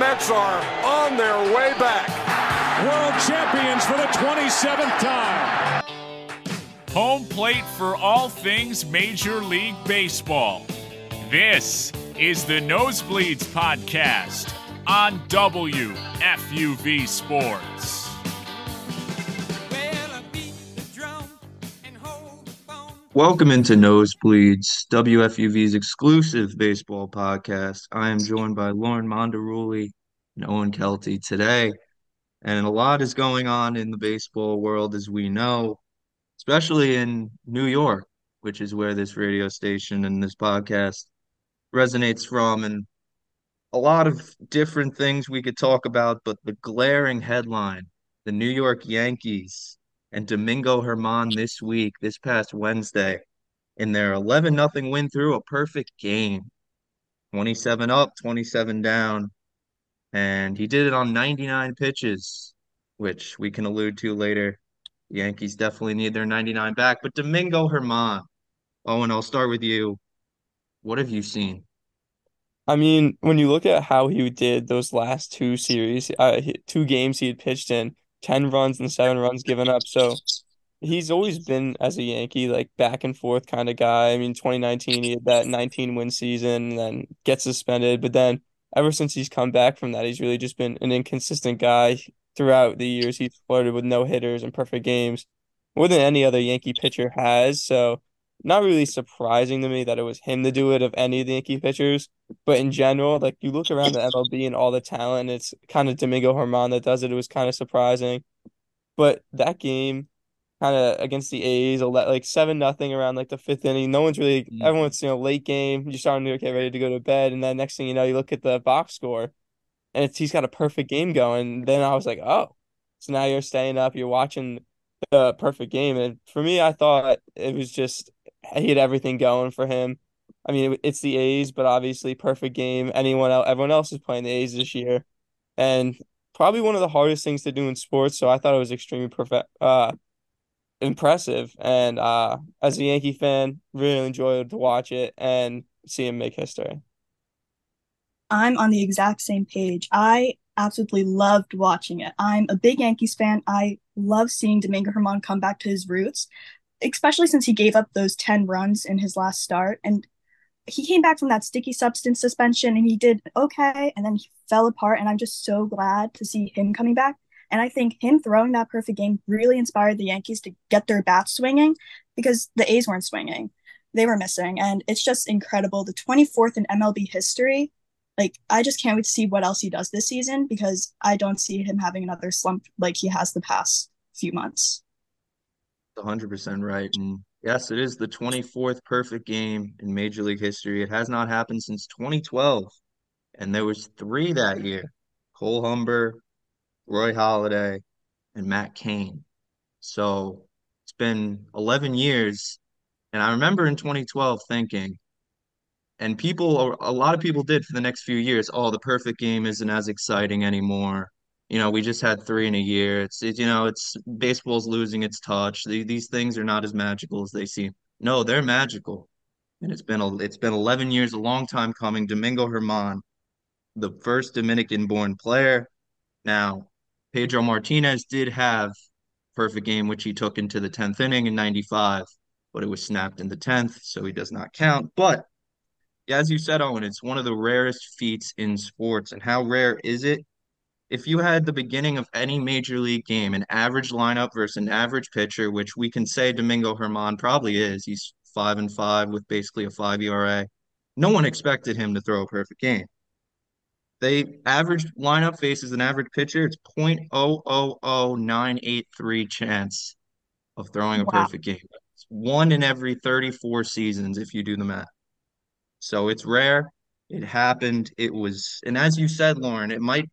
Mets are on their way back. World champions for the 27th time. Home plate for all things Major League Baseball. This is the Nosebleeds Podcast on WFUV Sports. Welcome into Nosebleeds, WFUV's exclusive baseball podcast. I am joined by Lauren Mondaruli and Owen Kelty today. And a lot is going on in the baseball world, as we know, especially in New York, which is where this radio station and this podcast resonates from. And a lot of different things we could talk about, but the glaring headline the New York Yankees and Domingo Germán this week, this past Wednesday, in their 11 nothing win through a perfect game. 27 up, 27 down. And he did it on 99 pitches, which we can allude to later. The Yankees definitely need their 99 back. But Domingo Germán, Owen, I'll start with you. What have you seen? I mean, when you look at how he did those last two series, uh, two games he had pitched in, 10 runs and seven runs given up. So he's always been, as a Yankee, like back and forth kind of guy. I mean, 2019, he had that 19 win season and then gets suspended. But then ever since he's come back from that, he's really just been an inconsistent guy throughout the years. He's flirted with no hitters and perfect games more than any other Yankee pitcher has. So, not really surprising to me that it was him to do it of any of the Yankee pitchers. But in general, like you look around the MLB and all the talent, it's kind of Domingo Germán that does it. It was kind of surprising. But that game, kind of against the A's, like seven nothing around like the fifth inning. No one's really mm-hmm. everyone's you know late game. You're starting to get ready to go to bed, and then next thing you know, you look at the box score, and it's he's got a perfect game going. Then I was like, oh, so now you're staying up, you're watching the perfect game, and for me, I thought it was just he had everything going for him. I mean, it's the A's, but obviously perfect game. Anyone else, everyone else is playing the A's this year, and probably one of the hardest things to do in sports. So I thought it was extremely perfect, uh, impressive. And uh, as a Yankee fan, really enjoyed to watch it and see him make history. I'm on the exact same page. I absolutely loved watching it. I'm a big Yankees fan. I love seeing Domingo Germán come back to his roots especially since he gave up those 10 runs in his last start. And he came back from that sticky substance suspension and he did okay. And then he fell apart. And I'm just so glad to see him coming back. And I think him throwing that perfect game really inspired the Yankees to get their bats swinging because the A's weren't swinging. They were missing. And it's just incredible. The 24th in MLB history. Like, I just can't wait to see what else he does this season because I don't see him having another slump like he has the past few months. 100% right. And yes, it is the 24th perfect game in Major League history. It has not happened since 2012. And there was three that year. Cole Humber, Roy Halladay, and Matt Cain. So it's been 11 years. And I remember in 2012 thinking, and people, a lot of people did for the next few years, oh, the perfect game isn't as exciting anymore you know, we just had three in a year. It's, it, you know, it's baseball's losing its touch. The, these things are not as magical as they seem. No, they're magical, and it's been a, it's been 11 years, a long time coming. Domingo Germán, the first Dominican-born player. Now, Pedro Martinez did have perfect game, which he took into the 10th inning in 95, but it was snapped in the 10th, so he does not count. But as you said, Owen, it's one of the rarest feats in sports. And how rare is it? If you had the beginning of any major league game, an average lineup versus an average pitcher, which we can say Domingo Germán probably is, he's five and five with basically a five ERA. No one expected him to throw a perfect game. They average lineup faces an average pitcher. It's 0.000983 chance of throwing a wow. perfect game. It's one in every 34 seasons if you do the math. So it's rare. It happened. It was, and as you said, Lauren, it might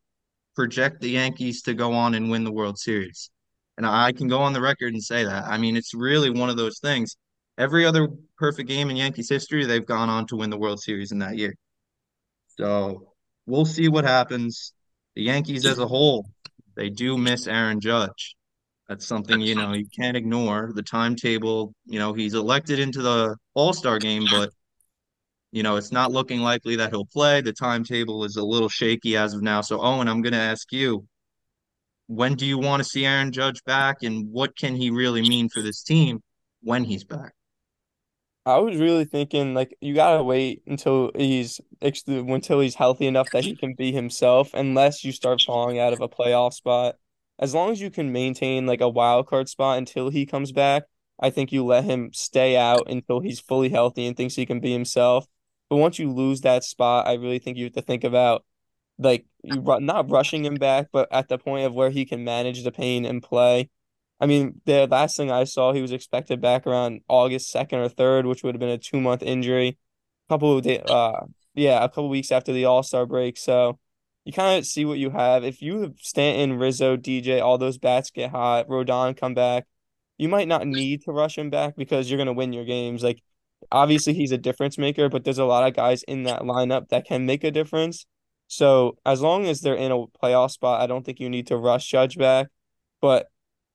project the Yankees to go on and win the World Series. And I can go on the record and say that. I mean, it's really one of those things. Every other perfect game in Yankees history, they've gone on to win the World Series in that year. So we'll see what happens. The Yankees as a whole, they do miss Aaron Judge. That's something, you know, you can't ignore. The timetable, you know, he's elected into the All-Star game, but you know, it's not looking likely that he'll play. The timetable is a little shaky as of now. So, Owen, I'm going to ask you, when do you want to see Aaron Judge back and what can he really mean for this team when he's back? I was really thinking like you gotta wait until he's until he's healthy enough that he can be himself, unless you start falling out of a playoff spot. As long as you can maintain like a wild card spot until he comes back, I think you let him stay out until he's fully healthy and thinks he can be himself. But once you lose that spot, I really think you have to think about like you not rushing him back, but at the point of where he can manage the pain and play. I mean, the last thing I saw, he was expected back around August second or third, which would have been a two month injury. A couple of day, uh, yeah, a couple weeks after the All Star break. So you kind of see what you have. If you have Stanton, Rizzo, DJ, all those bats get hot, Rodon come back, you might not need to rush him back because you're gonna win your games. Like obviously he's a difference maker, but there's a lot of guys in that lineup that can make a difference. So as long as they're in a playoff spot, I don't think you need to rush Judge back. But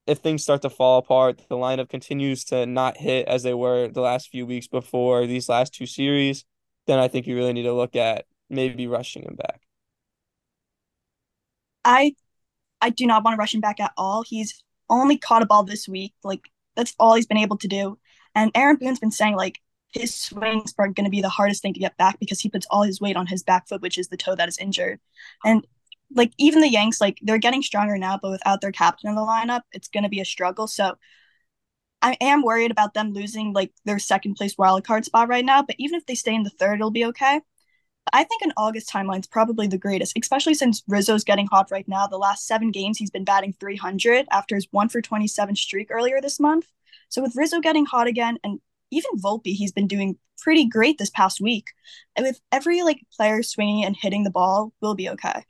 if things start to fall apart, the lineup continues to not hit as they were the last few weeks before these last two series, then I think you really need to look at maybe rushing him back. I I do not want to rush him back at all. He's only caught a ball this week. Like that's all he's been able to do. And Aaron Boone's been saying like his swings are going to be the hardest thing to get back because he puts all his weight on his back foot, which is the toe that is injured. And like even the Yanks, like they're getting stronger now, but without their captain in the lineup, it's going to be a struggle. So I am worried about them losing like their second place wild card spot right now. But even if they stay in the third, it'll be okay. I think an August timeline is probably the greatest, especially since Rizzo's getting hot right now. The last seven games, he's been batting 300 after his one for 27 streak earlier this month. So with Rizzo getting hot again, and even Volpe, he's been doing pretty great this past week. And with every like player swinging and hitting the ball, we'll be okay.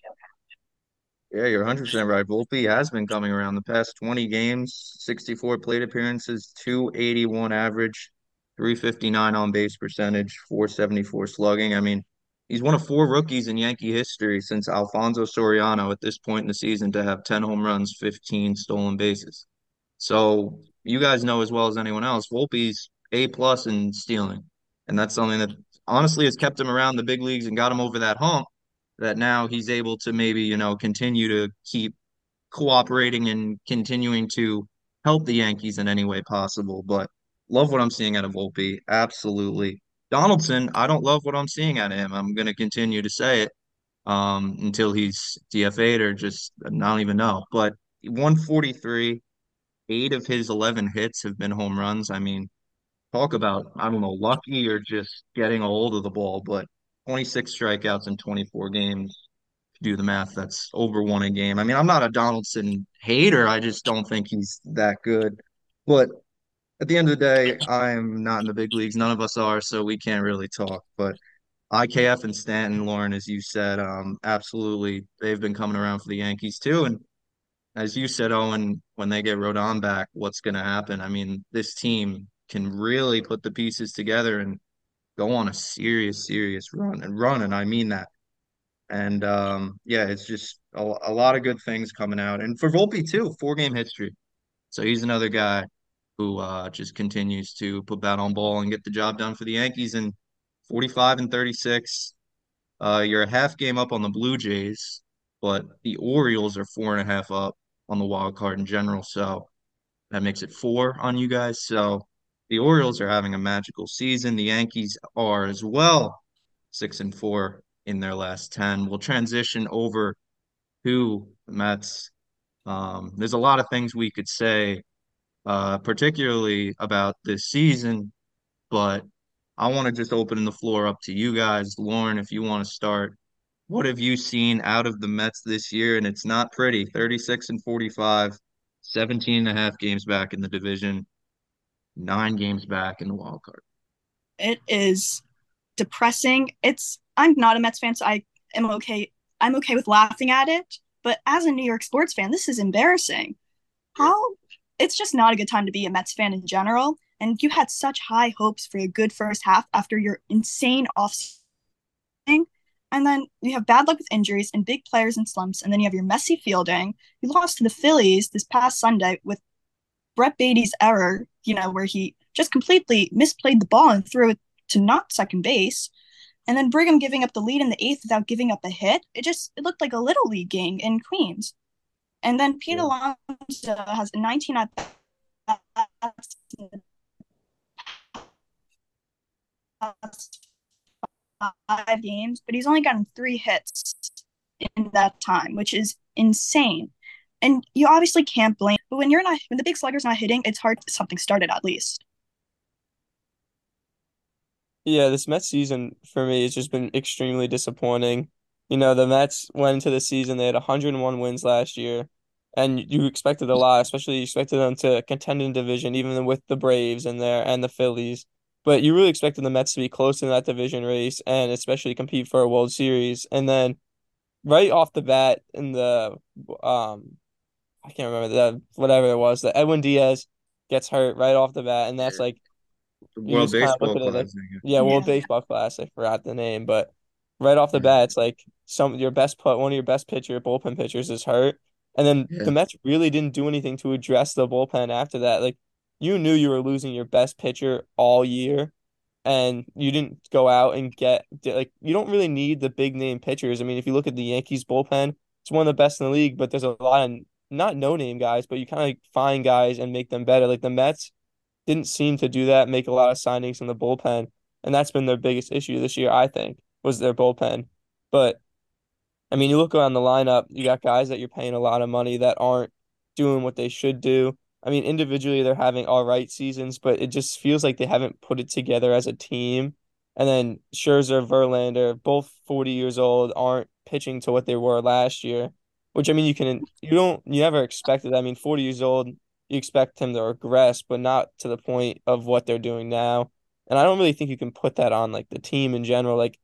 Yeah, you're 100% right. Volpe has been coming around the past 20 games, 64 plate appearances, 281 average, 359 on base percentage, 474 slugging. I mean, he's one of four rookies in Yankee history since Alfonso Soriano at this point in the season to have 10 home runs, 15 stolen bases. So you guys know as well as anyone else, Volpe's A plus in stealing. And that's something that honestly has kept him around the big leagues and got him over that hump that now he's able to maybe, you know, continue to keep cooperating and continuing to help the Yankees in any way possible. But love what I'm seeing out of Volpe. Absolutely. Donaldson, I don't love what I'm seeing out of him. I'm going to continue to say it um, until he's DFA'd or just don't even know. But 143, eight of his 11 hits have been home runs. I mean, talk about, I don't know, lucky or just getting a hold of the ball, but 26 strikeouts in 24 games. do the math, that's over one a game. I mean, I'm not a Donaldson hater. I just don't think he's that good. But at the end of the day, I'm not in the big leagues. None of us are, so we can't really talk. But IKF and Stanton, Lauren, as you said, um, absolutely, they've been coming around for the Yankees too. And as you said, Owen, when they get Rodon back, what's going to happen? I mean, this team can really put the pieces together and go on a serious, serious run and run, and I mean that. And um, yeah, it's just a, a lot of good things coming out. And for Volpe too, four game history. So he's another guy who uh, just continues to put bat on ball and get the job done for the Yankees. And 45 and 36, uh, you're a half game up on the Blue Jays, but the Orioles are four and a half up on the wild card in general. So that makes it four on you guys. So the Orioles are having a magical season. The Yankees are as well, six and four in their last 10. We'll transition over to the Mets. Um, there's a lot of things we could say, uh, particularly about this season, but I want to just open the floor up to you guys. Lauren, if you want to start, what have you seen out of the Mets this year? And it's not pretty 36 and 45, 17 and a half games back in the division nine games back in the wild card. It is depressing. It's I'm not a Mets fan, so I am okay. I'm okay with laughing at it. But as a New York sports fan, this is embarrassing. How it's just not a good time to be a Mets fan in general. And you had such high hopes for a good first half after your insane off and then you have bad luck with injuries and big players in slumps. And then you have your messy fielding. You lost to the Phillies this past Sunday with Brett Baty's error, you know, where he just completely misplayed the ball and threw it to not second base. And then Brigham giving up the lead in the eighth without giving up a hit. It just it looked like a little league game in Queens. And then Pete. Alonso has 19 at bats five games, but he's only gotten three hits in that time, which is insane. And you obviously can't blame, but when you're not, when the big slugger's not hitting, it's hard something started at least. Yeah, this Mets season for me has just been extremely disappointing. You know, the Mets went into the season, they had 101 wins last year, and you expected a lot, especially you expected them to contend in division, even with the Braves in there and the Phillies. But you really expected the Mets to be close in that division race and especially compete for a World Series. And then right off the bat in the um I can't remember the whatever it was, that Edwin Diaz gets hurt right off the bat, and that's like World Baseball Classic. Like, yeah, World yeah. Baseball Classic. Forgot the name, but right off the bat, it's like some your best put one of your best pitcher bullpen pitchers is hurt, and then yeah. the Mets really didn't do anything to address the bullpen after that. Like you knew you were losing your best pitcher all year and you didn't go out and get like you don't really need the big name pitchers. I mean, if you look at the Yankees bullpen, it's one of the best in the league, but there's a lot of not no name guys, but you kind of find guys and make them better. Like the Mets didn't seem to do that, make a lot of signings in the bullpen, and that's been their biggest issue this year, I think, was their bullpen. But I mean, you look around the lineup, you got guys that you're paying a lot of money that aren't doing what they should do. I mean, individually they're having all right seasons, but it just feels like they haven't put it together as a team. And then Scherzer, Verlander, both 40 years old, aren't pitching to what they were last year. Which I mean, you can you don't you never expected. I mean, 40 years old, you expect him to regress, but not to the point of what they're doing now. And I don't really think you can put that on like the team in general. Like,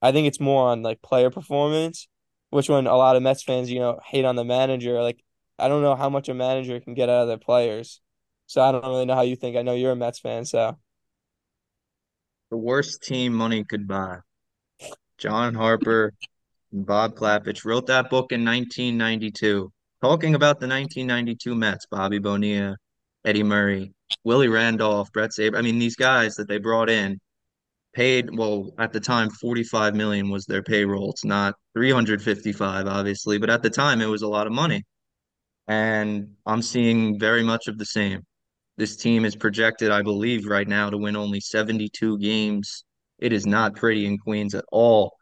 I think it's more on like player performance, which when a lot of Mets fans, you know, hate on the manager. Like, I don't know how much a manager can get out of their players. So I don't really know how you think. I know you're a Mets fan, so the worst team money could buy. John Harper Bob Klapisch wrote that book in 1992, talking about the 1992 Mets, Bobby Bonilla, Eddie Murray, Willie Randolph, Brett Saber. I mean, these guys that they brought in paid well at the time 45 million was their payroll. It's not 355 obviously, but at the time it was a lot of money and I'm seeing very much of the same. This team is projected, I believe, right now to win only 72 games. It is not pretty in Queens at all.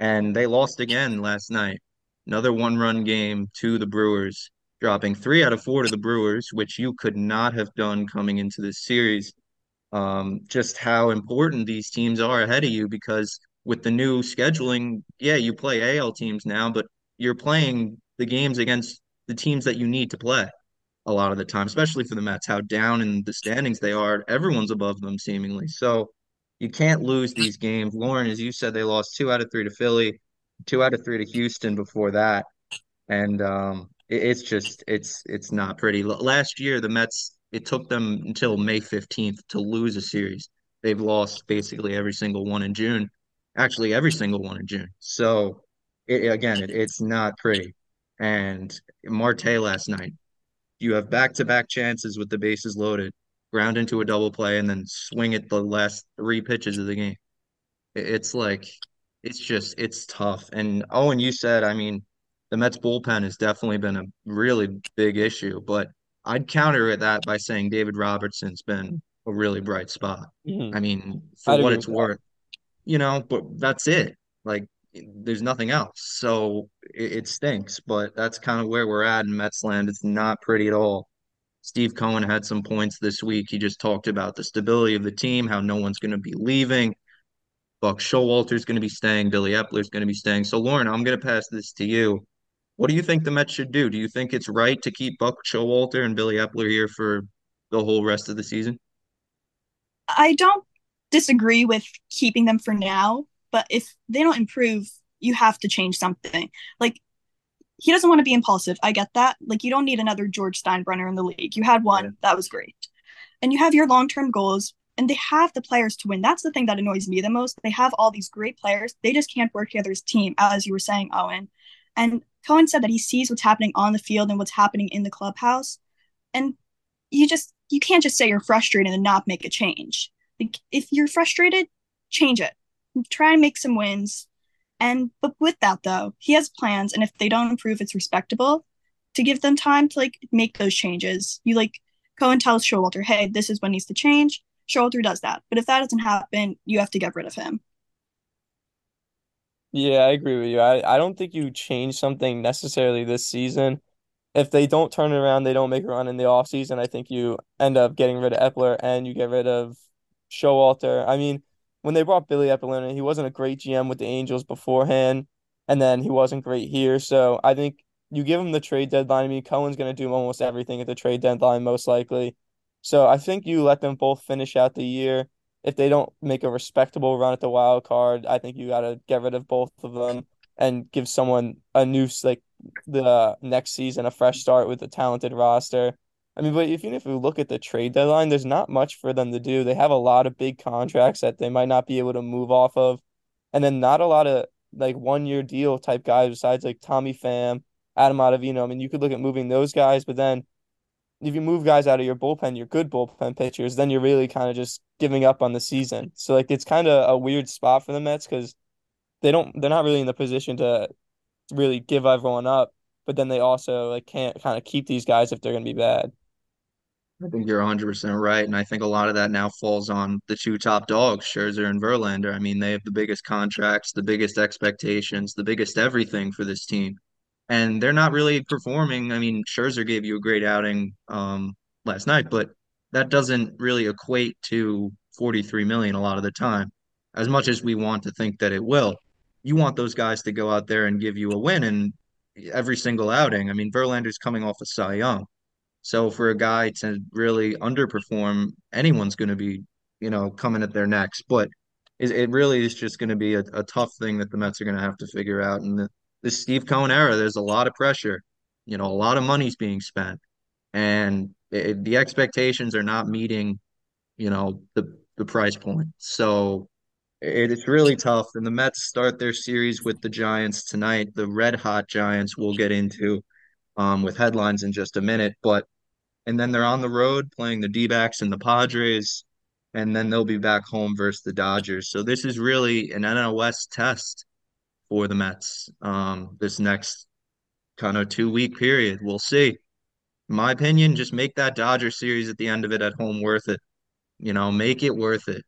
And they lost again last night. Another one run game to the Brewers, dropping three out of four to the Brewers, which you could not have done coming into this series. Um, just how important these teams are ahead of you because with the new scheduling, yeah, you play AL teams now, but you're playing the games against the teams that you need to play a lot of the time, especially for the Mets, how down in the standings they are. Everyone's above them seemingly. So you can't lose these games. Lauren, as you said, they lost two out of three to Philly, two out of three to Houston before that. And um, it, it's just it's it's not pretty. Last year, the Mets it took them until May 15th to lose a series. They've lost basically every single one in June, actually every single one in June. So it, again, it, it's not pretty and Marte last night. You have back to back chances with the bases loaded, ground into a double play, and then swing at the last three pitches of the game. It's like, it's just, it's tough. And Owen, you said, I mean, the Mets bullpen has definitely been a really big issue, but I'd counter it that by saying David Robertson's been a really bright spot. Mm-hmm. I mean, for I'd what it's worth, you know, but that's it. Like there's nothing else. So it, it stinks, but that's kind of where we're at in Metsland. It's not pretty at all. Steve Cohen had some points this week. He just talked about the stability of the team, how no one's going to be leaving. Buck Showalter's going to be staying. Billy Eppler's going to be staying. So, Lauren, I'm going to pass this to you. What do you think the Mets should do? Do you think it's right to keep Buck Showalter and Billy Eppler here for the whole rest of the season? I don't disagree with keeping them for now. But if they don't improve, you have to change something. Like he doesn't want to be impulsive. I get that. Like you don't need another George Steinbrenner in the league. You had one, yeah. that was great. And you have your long-term goals and they have the players to win. That's the thing that annoys me the most. They have all these great players. They just can't work together as a team, as you were saying, Owen. And Cohen said that he sees what's happening on the field and what's happening in the clubhouse. And you just you can't just say you're frustrated and not make a change. Like if you're frustrated, change it. Try and make some wins. And but with that though, he has plans and if they don't improve, it's respectable to give them time to like make those changes. You like Cohen tells Showalter, hey, this is what needs to change. Showalter does that. But if that doesn't happen, you have to get rid of him. Yeah, I agree with you. I, I don't think you change something necessarily this season. If they don't turn it around, they don't make a run in the offseason, I think you end up getting rid of Eppler and you get rid of Showalter. I mean, when they brought Billy Eppler in, he wasn't a great GM with the Angels beforehand, and then he wasn't great here. So I think you give him the trade deadline. I mean, Cohen's going to do almost everything at the trade deadline, most likely. So I think you let them both finish out the year. If they don't make a respectable run at the wild card, I think you got to get rid of both of them and give someone a new like the next season a fresh start with a talented roster. I mean, but even if we look at the trade deadline, there's not much for them to do. They have a lot of big contracts that they might not be able to move off of, and then not a lot of like one year deal type guys besides like Tommy Pham, Adam Ottavino. I mean, you could look at moving those guys, but then if you move guys out of your bullpen, your good bullpen pitchers, then you're really kind of just giving up on the season. So like it's kind of a weird spot for the Mets because they don't they're not really in the position to really give everyone up, but then they also like can't kind of keep these guys if they're going to be bad. I think you're 100% right. And I think a lot of that now falls on the two top dogs, Scherzer and Verlander. I mean, they have the biggest contracts, the biggest expectations, the biggest everything for this team. And they're not really performing. I mean, Scherzer gave you a great outing um, last night, but that doesn't really equate to 43 million a lot of the time, as much as we want to think that it will. You want those guys to go out there and give you a win and every single outing. I mean, Verlander's coming off a Cy Young. So for a guy to really underperform, anyone's going to be, you know, coming at their necks. But it, really is just going to be a, a tough thing that the Mets are going to have to figure out. And the, the Steve Cohen era, there's a lot of pressure. You know, a lot of money's being spent, and it, the expectations are not meeting, you know, the the price point. So it, it's really tough. And the Mets start their series with the Giants tonight. The red hot Giants we'll get into um, with headlines in just a minute, but and then they're on the road playing the D-backs and the Padres, and then they'll be back home versus the Dodgers. So this is really an NL West test for the Mets. Um, this next kind of two-week period, we'll see. In my opinion, just make that Dodger series at the end of it at home worth it. You know, make it worth it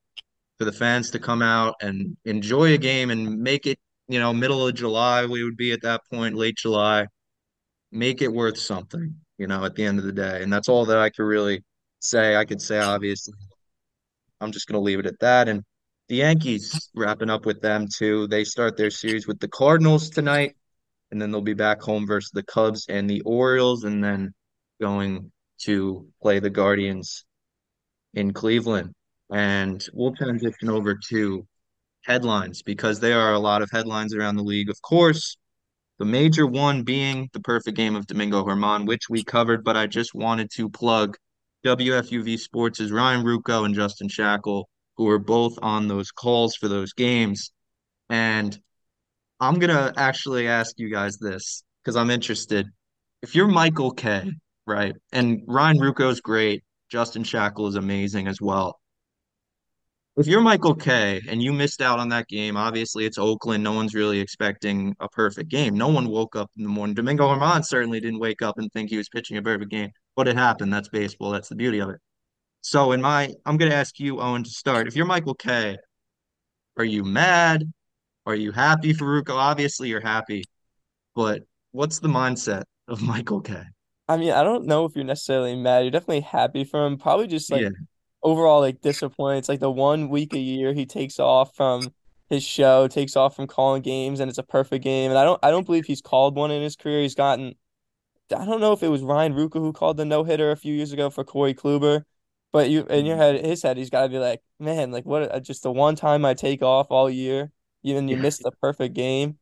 for the fans to come out and enjoy a game and make it. You know, middle of July, we would be at that point, late July. Make it worth something you know, at the end of the day. And that's all that I could really say. I could say, obviously, I'm just going to leave it at that. And the Yankees, wrapping up with them too. They start their series with the Cardinals tonight, and then they'll be back home versus the Cubs and the Orioles, and then going to play the Guardians in Cleveland. And we'll transition over to headlines because there are a lot of headlines around the league, of course. The major one being the perfect game of Domingo Germán, which we covered, but I just wanted to plug WFUV Sports' Ryan Ruocco and Justin Shackil, who were both on those calls for those games. And I'm going to actually ask you guys this because I'm interested. If you're Michael Kay, right, and Ryan Ruocco is great, Justin Shackil is amazing as well if you're Michael Kay and you missed out on that game, obviously it's Oakland. No one's really expecting a perfect game. No one woke up in the morning. Domingo Germán certainly didn't wake up and think he was pitching a perfect game, but it happened. That's baseball. That's the beauty of it. So, in my, I'm going to ask you, Owen, to start. If you're Michael Kay, are you mad? Are you happy for Ruocco? Obviously, you're happy, but what's the mindset of Michael Kay? I mean, I don't know if you're necessarily mad. You're definitely happy for him. Probably just like yeah overall like disappointed. It's like the one week a year he takes off from his show, takes off from calling games, and it's a perfect game. And I don't I don't believe he's called one in his career. He's gotten I don't know if it was Ryan Ruocco who called the no hitter a few years ago for Corey Kluber, but you in your mm-hmm. head his head he's got to be like, man, like what just the one time I take off all year, even you missed the perfect game.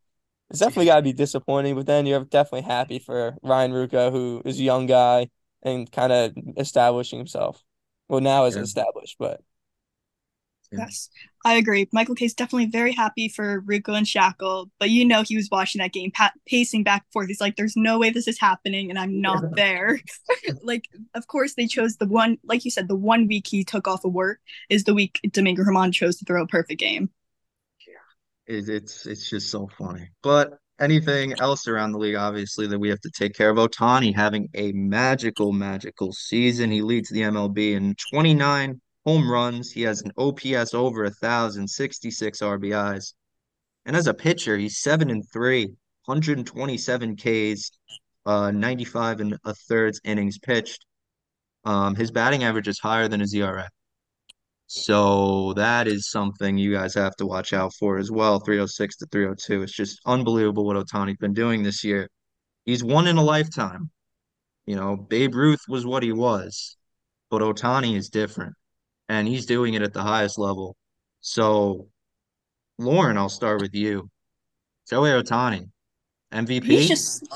It's definitely got to be disappointing, but then you're definitely happy for Ryan Ruocco, who is a young guy and kind of establishing himself. Well, now is yeah. established, but Yes, I agree. Michael Kay's definitely very happy for Ruocco and Shackil, but you know he was watching that game, pa- pacing back and forth. He's like, "There's no way this is happening, and I'm not there." like, of course, they chose the one, like you said, the one week he took off of work is the week Domingo Germán chose to throw a perfect game. Yeah, it, it's it's just so funny. But anything else around the league, obviously, that we have to take care of. Ohtani having a magical, magical season. He leads the MLB in 29 home runs. He has an OPS over a thousand, 66 RBIs. And as a pitcher, he's seven and three, 127 Ks, uh, 95 and a thirds innings pitched. Um, his batting average is higher than his ERA. So that is something you guys have to watch out for as well. 306 to 302. It's just unbelievable what Ohtani's been doing this year. He's one in a lifetime. You know, Babe Ruth was what he was, but Ohtani is different and he's doing it at the highest level. So, Lauren, I'll start with you. Shohei Ohtani, MVP. He's just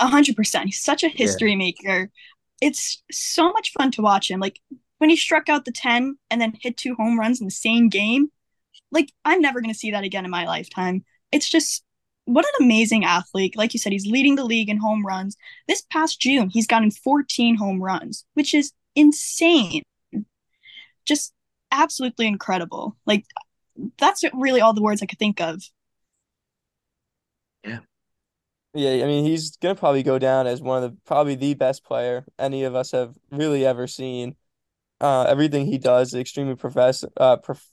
hundred percent. He's such a history yeah. maker. It's so much fun to watch him. Like when he struck out the ten and then hit two home runs in the same game. Like I'm never gonna see that again in my lifetime. It's just what an amazing athlete. Like you said, he's leading the league in home runs. This past June, he's gotten 14 home runs, which is insane just absolutely incredible. Like that's really all the words I could think of. Yeah. Yeah, I mean, he's gonna probably go down as one of the probably the best player any of us have really ever seen. Uh, everything he does is extremely profess uh, prof-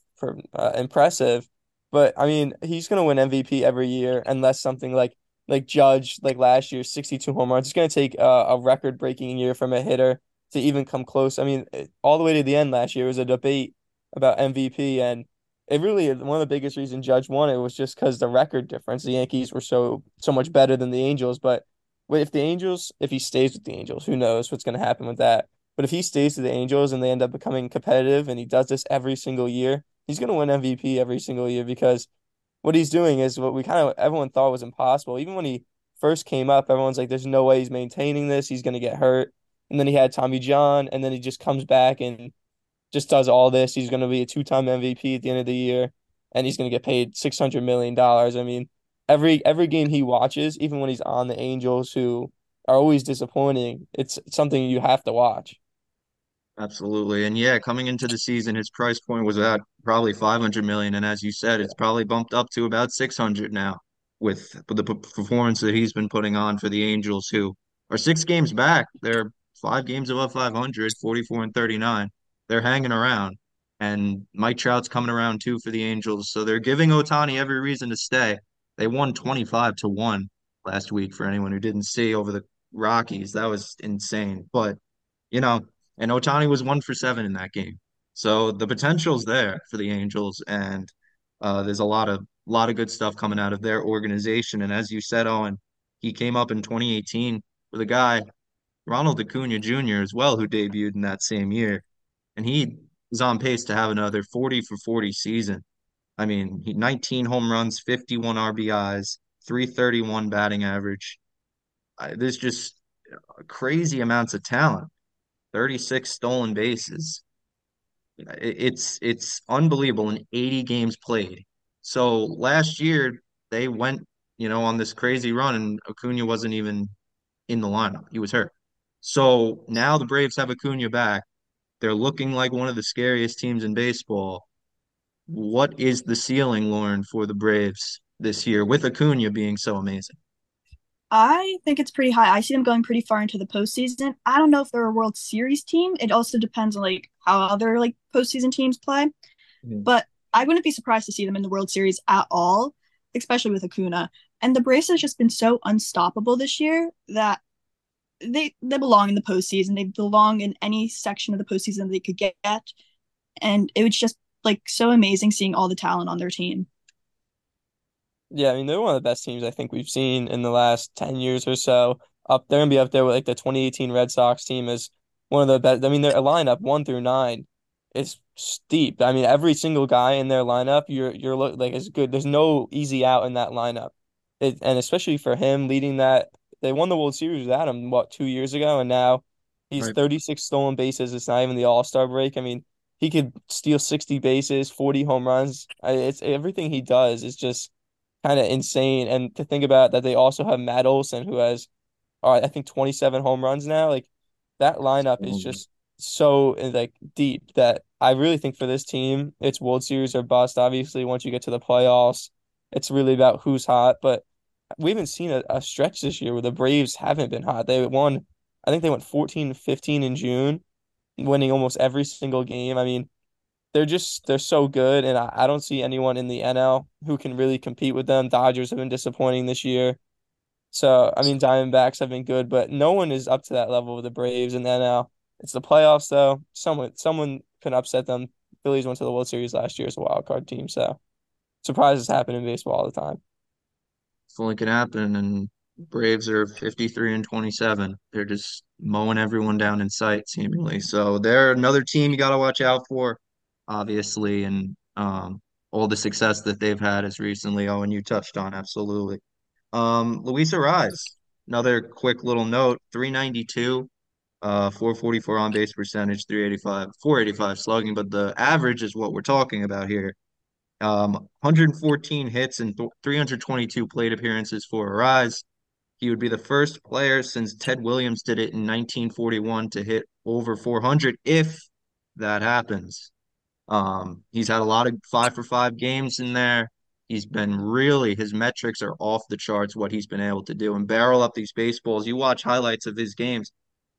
uh, impressive. But I mean, he's gonna win MVP every year unless something like like Judge like last year, 62 home runs. It's gonna take uh, a record breaking year from a hitter to even come close. I mean, all the way to the end last year was a debate about MVP, and it really one of the biggest reasons Judge won it was just because the record difference. The Yankees were so so much better than the Angels, but if the Angels, if he stays with the Angels, who knows what's going to happen with that? But if he stays with the Angels and they end up becoming competitive, and he does this every single year, he's going to win MVP every single year because what he's doing is what we kind of everyone thought was impossible. Even when he first came up, everyone's like, "There's no way he's maintaining this. He's going to get hurt." and then he had Tommy John, and then he just comes back and just does all this. He's going to be a two-time MVP at the end of the year, and he's going to get paid six hundred million dollars. I mean, every every game he watches, even when he's on the Angels, who are always disappointing, it's something you have to watch. Absolutely, and yeah, coming into the season, his price point was at probably five hundred million, and as you said, it's probably bumped up to about six hundred now with, with the performance that he's been putting on for the Angels, who are six games back. They're five games above 500, 44 and 39. They're hanging around. And Mike Trout's coming around too for the Angels. So they're giving Ohtani every reason to stay. They won 25 to 1 last week for anyone who didn't see over the Rockies. That was insane. But, you know, and Ohtani was one for seven in that game. So the potential's there for the Angels. And uh, there's a lot of lot of good stuff coming out of their organization. And as you said, Owen, he came up in 2018 with a guy Ronald Acuna Jr. as well, who debuted in that same year, and he is on pace to have another 40 for 40 season. I mean, he 19 home runs, 51 RBIs, 331 batting average. there's just crazy amounts of talent. 36 stolen bases. It's it's unbelievable in 80 games played. So last year they went, you know, on this crazy run and Acuna wasn't even in the lineup. He was hurt. So now the Braves have Acuna back. They're looking like one of the scariest teams in baseball. What is the ceiling, Lauren, for the Braves this year with Acuna being so amazing? I think it's pretty high. I see them going pretty far into the postseason. I don't know if they're a World Series team. It also depends on like how other like postseason teams play. Mm-hmm. But I wouldn't be surprised to see them in the World Series at all, especially with Acuna. And the Braves has just been so unstoppable this year that they they belong in the postseason. They belong in any section of the postseason they could get, and it was just like so amazing seeing all the talent on their team. Yeah, I mean they're one of the best teams I think we've seen in the last ten years or so. Up, they're gonna be up there with like the 2018 Red Sox team is one of the best. I mean, their lineup one through nine is steep. I mean, every single guy in their lineup, you're you're look like is good. There's no easy out in that lineup, it, and especially for him leading that they won the World Series without him what two years ago, and now he's right. 36 stolen bases. It's not even the All Star break. I mean, he could steal 60 bases, 40 home runs. It's everything he does is just kind of insane. And to think about that, they also have Matt Olson, who has, uh, I think, 27 home runs now. Like that lineup is just so like deep that I really think for this team, it's World Series or bust. Obviously, once you get to the playoffs, it's really about who's hot. But we haven't seen a, a stretch this year where the Braves haven't been hot. They won, I think they went 14 15 in June, winning almost every single game. I mean, they're just they're so good, and I, I don't see anyone in the NL who can really compete with them. Dodgers have been disappointing this year. So I mean, Diamondbacks have been good, but no one is up to that level with the Braves and the NL. It's the playoffs, though. Someone someone can upset them. Phillies went to the World Series last year as a wild card team, so surprises happen in baseball all the time. It's only can happen, and Braves are 53 and 27. They're just mowing everyone down in sight, seemingly. So they're another team you got to watch out for, obviously, and um, all the success that they've had as recently. Oh, and you touched on absolutely. Um, Luis Arraez, another quick little note: 392, uh, 444 on base percentage, 385, 485 slugging, but the average is what we're talking about here. Um, 114 hits and 322 plate appearances for Arraez. He would be the first player since Ted Williams did it in 1941 to hit over 400 if that happens. Um, he's had a lot of five for five games in there. He's been really, his metrics are off the charts, what he's been able to do and barrel up these baseballs. You watch highlights of his games,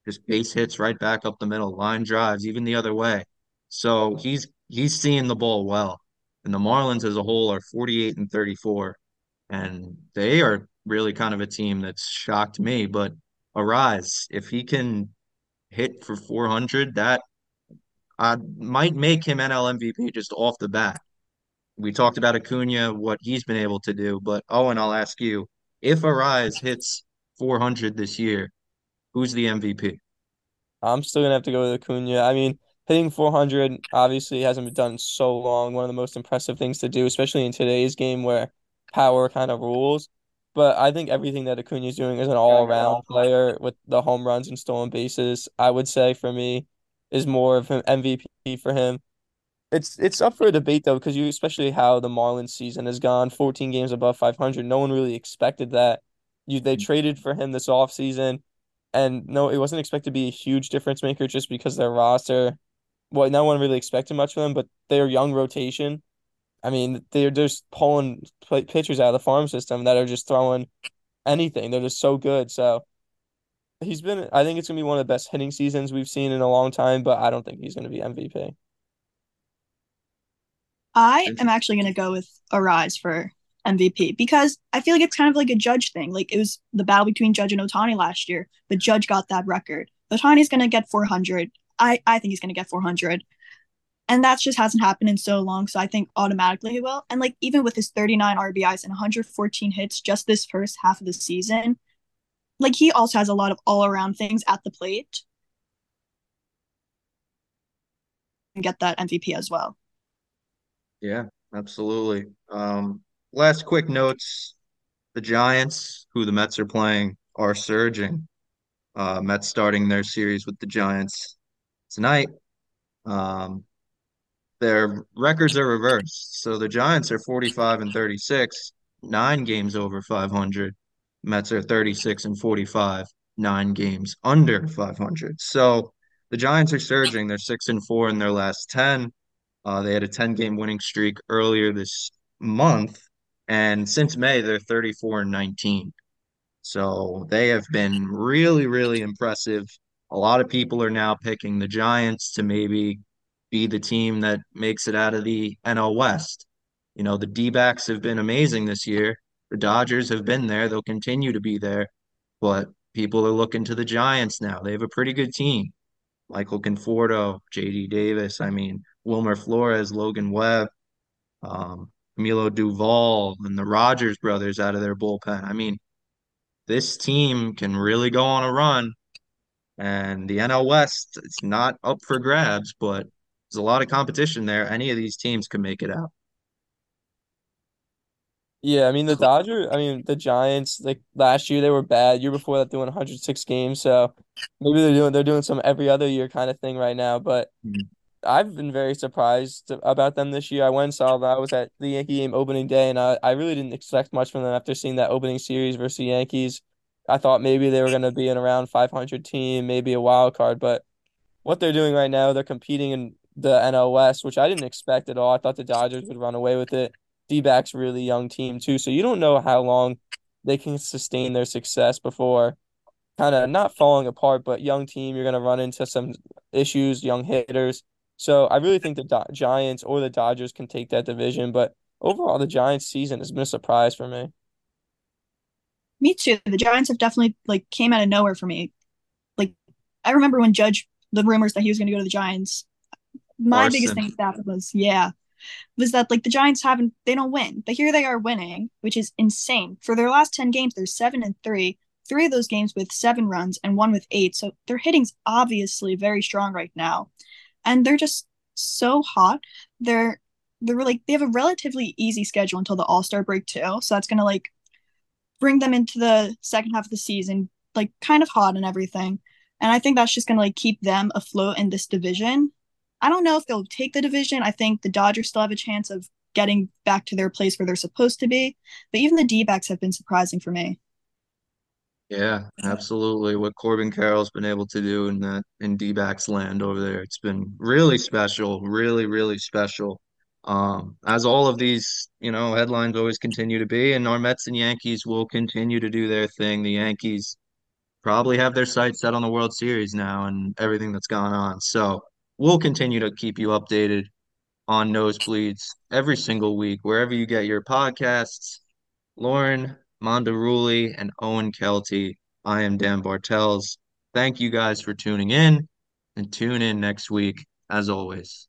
just base hits right back up the middle, line drives, even the other way. So he's he's seeing the ball well. And the Marlins as a whole are 48 and 34. And they are really kind of a team that's shocked me. But Arraez, if he can hit for 400, that uh, might make him NL MVP just off the bat. We talked about Acuna, what he's been able to do. But Owen, I'll ask you if Arraez hits 400 this year, who's the MVP? I'm still gonna have to go with Acuna. I mean, hitting 400 obviously hasn't been done so long. One of the most impressive things to do, especially in today's game where power kind of rules. But I think everything that Acuna is doing as an all-around player with the home runs and stolen bases, I would say for me, is more of an MVP for him. It's it's up for a debate though, because you especially how the Marlins season has gone, 14 games above 500. No one really expected that. You they mm-hmm. traded for him this offseason, and no, it wasn't expected to be a huge difference maker just because their roster. Well, no one really expected much from them, but their young rotation I mean, they're just pulling pitchers out of the farm system that are just throwing anything. They're just so good. So he's been. I think it's gonna be one of the best hitting seasons we've seen in a long time. But I don't think he's gonna be MVP. I am actually gonna go with Arraez for MVP because I feel like it's kind of like a Judge thing. Like it was the battle between Judge and Ohtani last year, but Judge got that record. Ohtani's gonna get 400. I I think he's gonna get 400 and that just hasn't happened in so long. So I think automatically he will. And like even with his 39 RBIs and 114 hits just this first half of the season, like he also has a lot of all around things at the plate. And get that MVP as well. Yeah, absolutely. Um, last quick notes: the Giants, who the Mets are playing, are surging. Uh, Mets starting their series with the Giants tonight. Um, their records are reversed. So the Giants are 45 and 36, nine games over 500. Mets are 36 and 45, nine games under 500. So the Giants are surging. They're six and four in their last 10. Uh, they had a 10 game winning streak earlier this month. And since May, they're 34 and 19. So they have been really, really impressive. A lot of people are now picking the Giants to maybe be the team that makes it out of the NL West. You know, the D backs have been amazing this year. The Dodgers have been there. They'll continue to be there. But people are looking to the Giants now. They have a pretty good team. Michael Conforto, JD Davis, I mean, Wilmer Flores, Logan Webb, um, Camilo Doval, and the Rogers brothers out of their bullpen. I mean, this team can really go on a run. And the NL West, it's not up for grabs, but there's a lot of competition there. Any of these teams can make it out. Yeah, I mean the Dodgers, I mean the Giants, like last year they were bad. Year before that, they won 106 games. So maybe they're doing they're doing some every other year kind of thing right now. But mm-hmm. I've been very surprised about them this year. I went and saw them. I was at the Yankee game opening day, and I, I really didn't expect much from them after seeing that opening series versus the Yankees. I thought maybe they were going to be an around 500 team, maybe a wild card, but what they're doing right now, they're competing in the NL West, which I didn't expect at all. I thought the Dodgers would run away with it. D-backs really young team too, so you don't know how long they can sustain their success before kind of not falling apart, but young team, you're going to run into some issues, young hitters. So I really think the Do- Giants or the Dodgers can take that division, but overall the Giants season has been a surprise for me. Me too. The Giants have definitely like came out of nowhere for me. Like I remember when Judge the rumors that he was going to go to the Giants. My biggest thing that was yeah, was that like the Giants haven't they don't win, but here they are winning, which is insane. For their last ten games, they're seven and three. Three of those games with seven runs and one with eight. So their hitting's obviously very strong right now, and they're just so hot. They're they're like they have a relatively easy schedule until the All Star break too. So that's gonna like bring them into the second half of the season like kind of hot and everything. And I think that's just going to like keep them afloat in this division. I don't know if they'll take the division. I think the Dodgers still have a chance of getting back to their place where they're supposed to be. But even the D-backs have been surprising for me. Yeah, absolutely. What Corbin Carroll's been able to do in that in D-backs land over there, it's been really special, really, really special. Um, as all of these, you know, headlines always continue to be, and our Mets and Yankees will continue to do their thing. The Yankees probably have their sights set on the World Series now and everything that's gone on. So we'll continue to keep you updated on nosebleeds every single week, wherever you get your podcasts. Lauren Mondaruli and Owen Kelty. I am Dan Bartels. Thank you guys for tuning in and tune in next week as always.